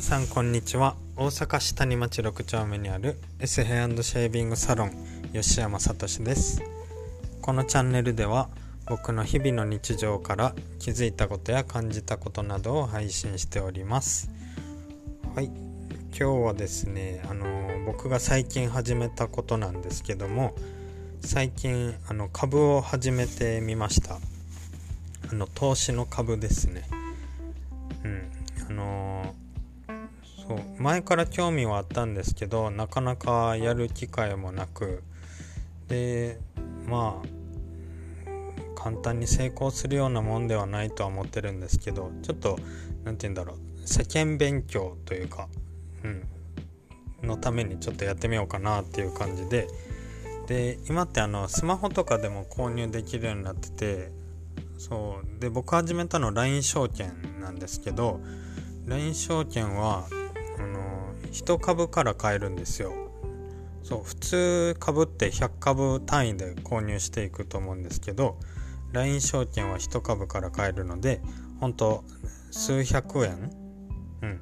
さんこんにちは。大阪市谷町6丁目にある S ヘアシェービングサロン吉山聡です。このチャンネルでは僕の日々の日常から気づいたことや感じたことなどを配信しております。はい。今日はですねあの僕が最近始めたことなんですけども最近あの株を始めてみました。あの投資の株ですね。うん。あのそう前から興味はあったんですけどなかなかやる機会もなく。でまあ簡単に成功するようなもんではないとは思ってるんですけどちょっと何て言うんだろう。世間勉強というかうん。のためにちょっとやってみようかなっていう感じで。で今ってあのスマホとかでも購入できるようになっててそう。で僕始めたの LINE 証券なんですけど LINE 証券は1株から買えるんですよ。そう普通株って100株単位で購入していくと思うんですけど LINE 証券は1株から買えるので本当数百円？うん。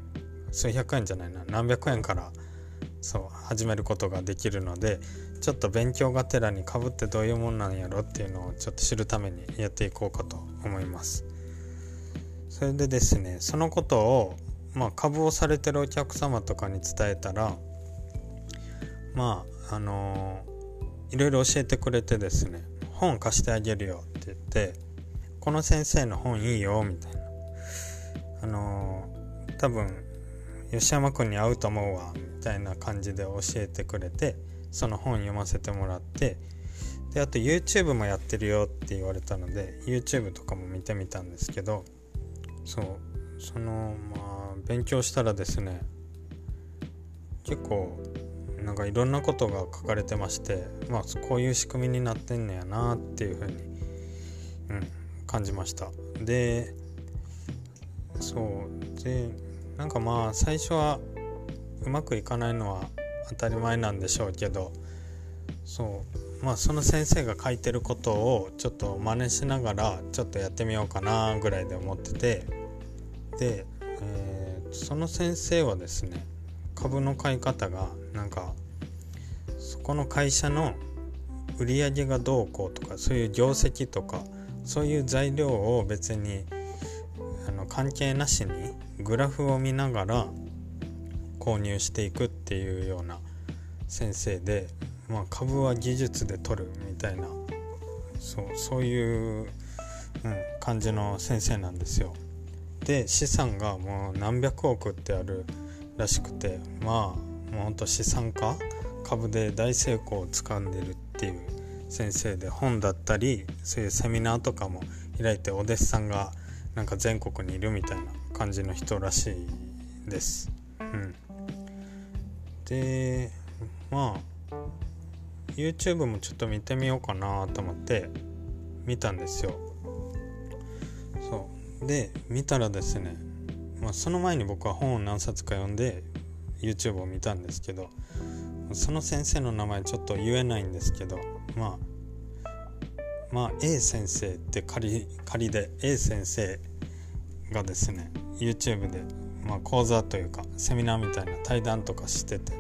数百円じゃないな。何百円からそう始めることができるのでちょっと勉強がてらに株ってどういうもんなんやろっていうのをちょっと知るためにやっていこうかと思います。それでですねそのことをまあ株をされてるお客様とかに伝えたらまああのー、いろいろ教えてくれてですね本貸してあげるよって言ってこの先生の本いいよみたいな。あのー、多分吉山君に会うと思うわみたいな感じで教えてくれてその本読ませてもらってであと YouTube もやってるよって言われたので YouTube とかも見てみたんですけどそうそのまあ勉強したらですね結構なんかいろんなことが書かれてましてまあこういう仕組みになってんのやなっていうふうに、うん、感じました。でそう。でなんかまあ最初はうまくいかないのは当たり前なんでしょうけどそう。まあその先生が書いてることをちょっと真似しながらちょっとやってみようかなぐらいで思っててで、えー、その先生はですね株の買い方がなんかそこの会社の売り上げがどうこうとかそういう業績とかそういう材料を別にあの関係なしにグラフを見ながら購入していくっていうような先生で、まあ、株は技術で取るみたいなそうそういう、うん、感じの先生なんですよ。で資産がもう何百億ってあるらしくてまあもうほんと資産家株で大成功をつかんでるっていう先生で本だったりそういうセミナーとかも開いてお弟子さんがなんか全国にいるみたいな感じの人らしいです。うん、でまあ YouTube もちょっと見てみようかなと思って見たんですよ。で見たらですね、まあ、その前に僕は本を何冊か読んで YouTube を見たんですけどその先生の名前ちょっと言えないんですけどまあまあ A 先生って仮仮で A 先生がですね YouTube で、まあ、講座というかセミナーみたいな対談とかしてて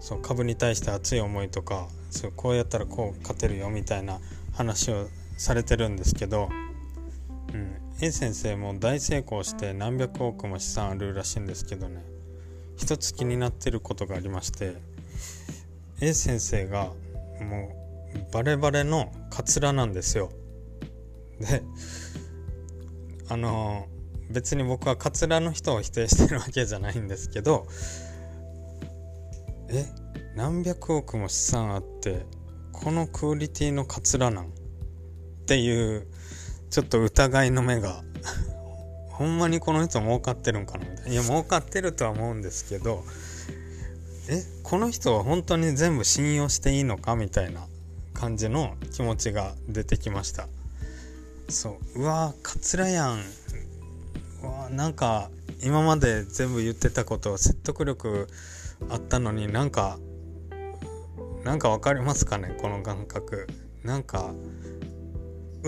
そう株に対して熱い思いとかそうこうやったらこう勝てるよみたいな話をされてるんですけど、うん、A 先生も大成功して何百億も資産あるらしいんですけどね。一つ気になってることがありまして A 先生がもうバレバレのカツラなんですよ。であの別に僕はカツラの人を否定してるわけじゃないんですけどえ何百億も資産あってこのクオリティのカツラなん？っていうちょっと疑いの目が。ほんまにこの人儲かってるんかなみたいな。いや儲かってるとは思うんですけどえこの人は本当に全部信用していいのかみたいな感じの気持ちが出てきました。そう。うわカツラやん。うわなんか今まで全部言ってたこと説得力あったのになんかなんか分かりますかねこの感覚。なんか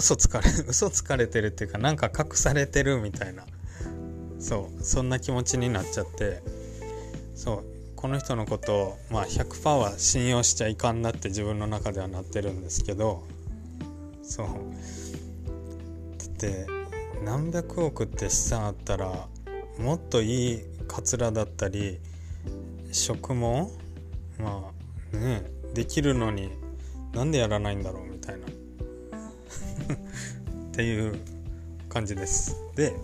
嘘つかれ 嘘つかれてるっていうかなんか隠されてるみたいな。そうそんな気持ちになっちゃって。そうこの人のことを、まあ、100%は信用しちゃいかんなって自分の中ではなってるんですけどそう。だって何百億って資産あったらもっといいカツラだったり職もまあねできるのになんでやらないんだろうっていう感じです。で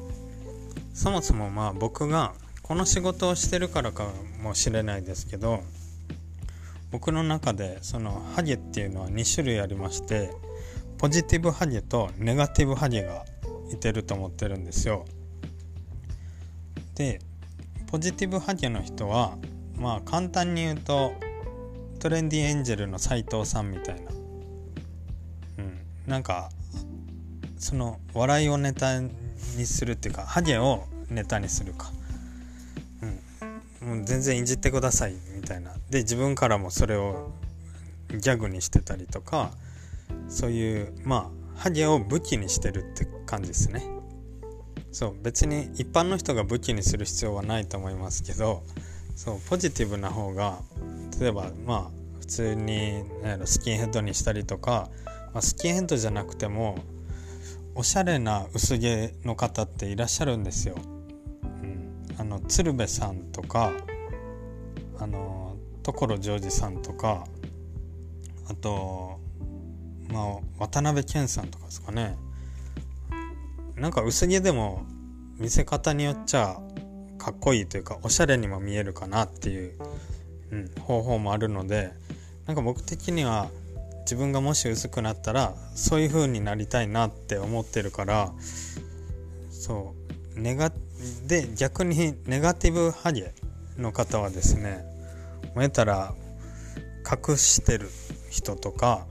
そもそもまあ僕がこの仕事をしてるからかもしれないですけど僕の中でそのハゲっていうのは2種類ありましてポジティブハゲとネガティブハゲがいてると思ってるんですよ。でポジティブハゲの人はまあ簡単に言うとトレンディエンジェルの斎藤さんみたいな。うん。なんかその笑いをネタにするっていうかハゲをネタにするか、うん、もう全然いじってくださいみたいな。で自分からもそれをギャグにしてたりとかそういうまあハゲを武器にしてるって感じですね。そう別に一般の人が武器にする必要はないと思いますけどそうポジティブな方が例えばまあ普通にスキンヘッドにしたりとか、まあ、スキンヘッドじゃなくてもおしゃれな薄毛の方っていらっしゃるんですよ。うん、あの鶴瓶さんとかあの所ジョージさんとかあとまあ渡辺謙さんとかですかねなんか薄毛でも見せ方によっちゃかっこいいというかおしゃれにも見えるかなっていう、うん、方法もあるのでなんか僕的には自分がもし薄くなったらそういう風になりたいなって思ってるからそう。ネガで逆にネガティブハゲの方はですねもえたら隠してる人とか、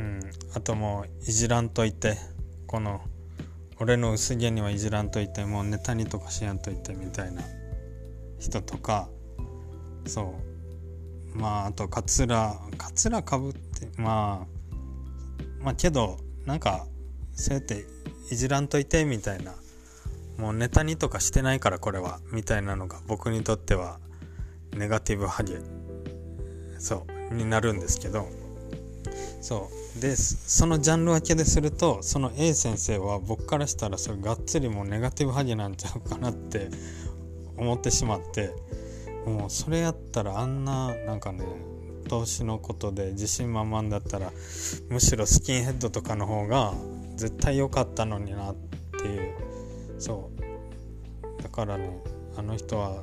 うん、あともういじらんといてこの俺の薄毛にはいじらんといてもうネタにとかしやんといてみたいな人とかそう。まああとカツラカツラかぶってまあまあけどなんかそうやっていじらんといてみたいなもうネタにとかしてないからこれはみたいなのが僕にとってはネガティブハゲそうになるんですけどそうでそのジャンル分けでするとその A 先生は僕からしたらそれがっつりもうネガティブハゲなんちゃうかなって思ってしまってもうそれやったらあんななんかね投資のことで自信満々だったらむしろスキンヘッドとかの方が絶対良かったのになっていう。そう。だからねあの人は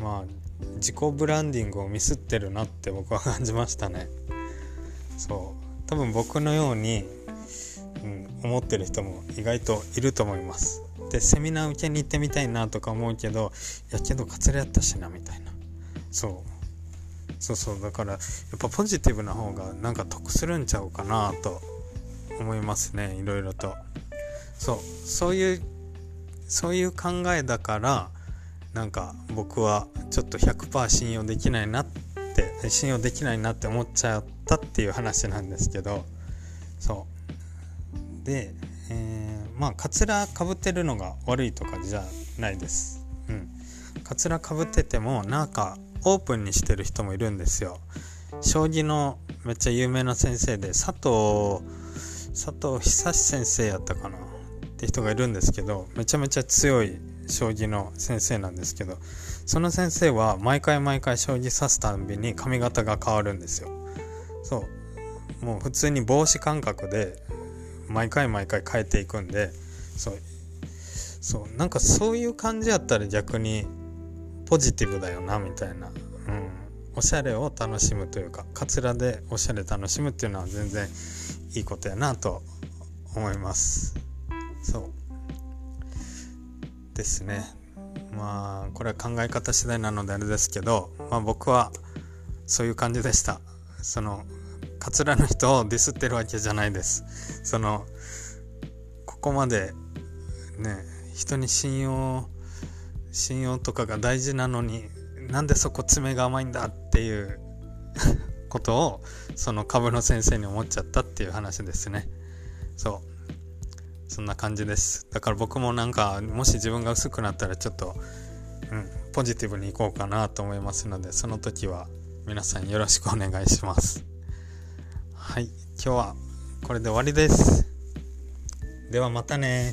まあ自己ブランディングをミスってるなって僕は感じましたね。そう。多分僕のように、うん、思ってる人も意外といると思います。ってセミナー受けに行ってみたいなとか思うけどやけどカツラやったしなみたいな。そう。そうそう。だからやっぱポジティブな方がなんか得するんちゃうかなと思いますね。いろいろと。そう。そういうそういう考えだからなんか僕はちょっと100%信用できないなって信用できないなって思っちゃったっていう話なんですけど。そう。でえー、まあカツラかぶってるのが悪いとかじゃないです。うん。カツラかぶっててもなんかオープンにしてる人もいるんですよ。将棋のめっちゃ有名な先生で佐藤佐藤久志先生やったかな？って人がいるんですけどめちゃめちゃ強い将棋の先生なんですけどその先生は毎回毎回将棋指すたんびに髪型が変わるんですよ。そう。もう普通に帽子感覚で毎回毎回変えていくんでそうそうなんかそういう感じやったら逆にポジティブだよなみたいな、うん、おしゃれを楽しむというかカツラでおしゃれ楽しむっていうのは全然いいことやなと思います。そう。ですね。まあこれは考え方次第なのであれですけど、まあ、僕はそういう感じでした。そのカツラの人をディスってるわけじゃないです。その、ここまで、ね、人に信用、信用とかが大事なのに、なんでそこ爪が甘いんだっていう ことを、その株の先生に思っちゃったっていう話ですね。そう。そんな感じです。だから僕もなんか、もし自分が薄くなったらちょっと、うん、ポジティブにいこうかなと思いますので、その時は皆さんよろしくお願いします。はい今日はこれで終わりです。ではまたね。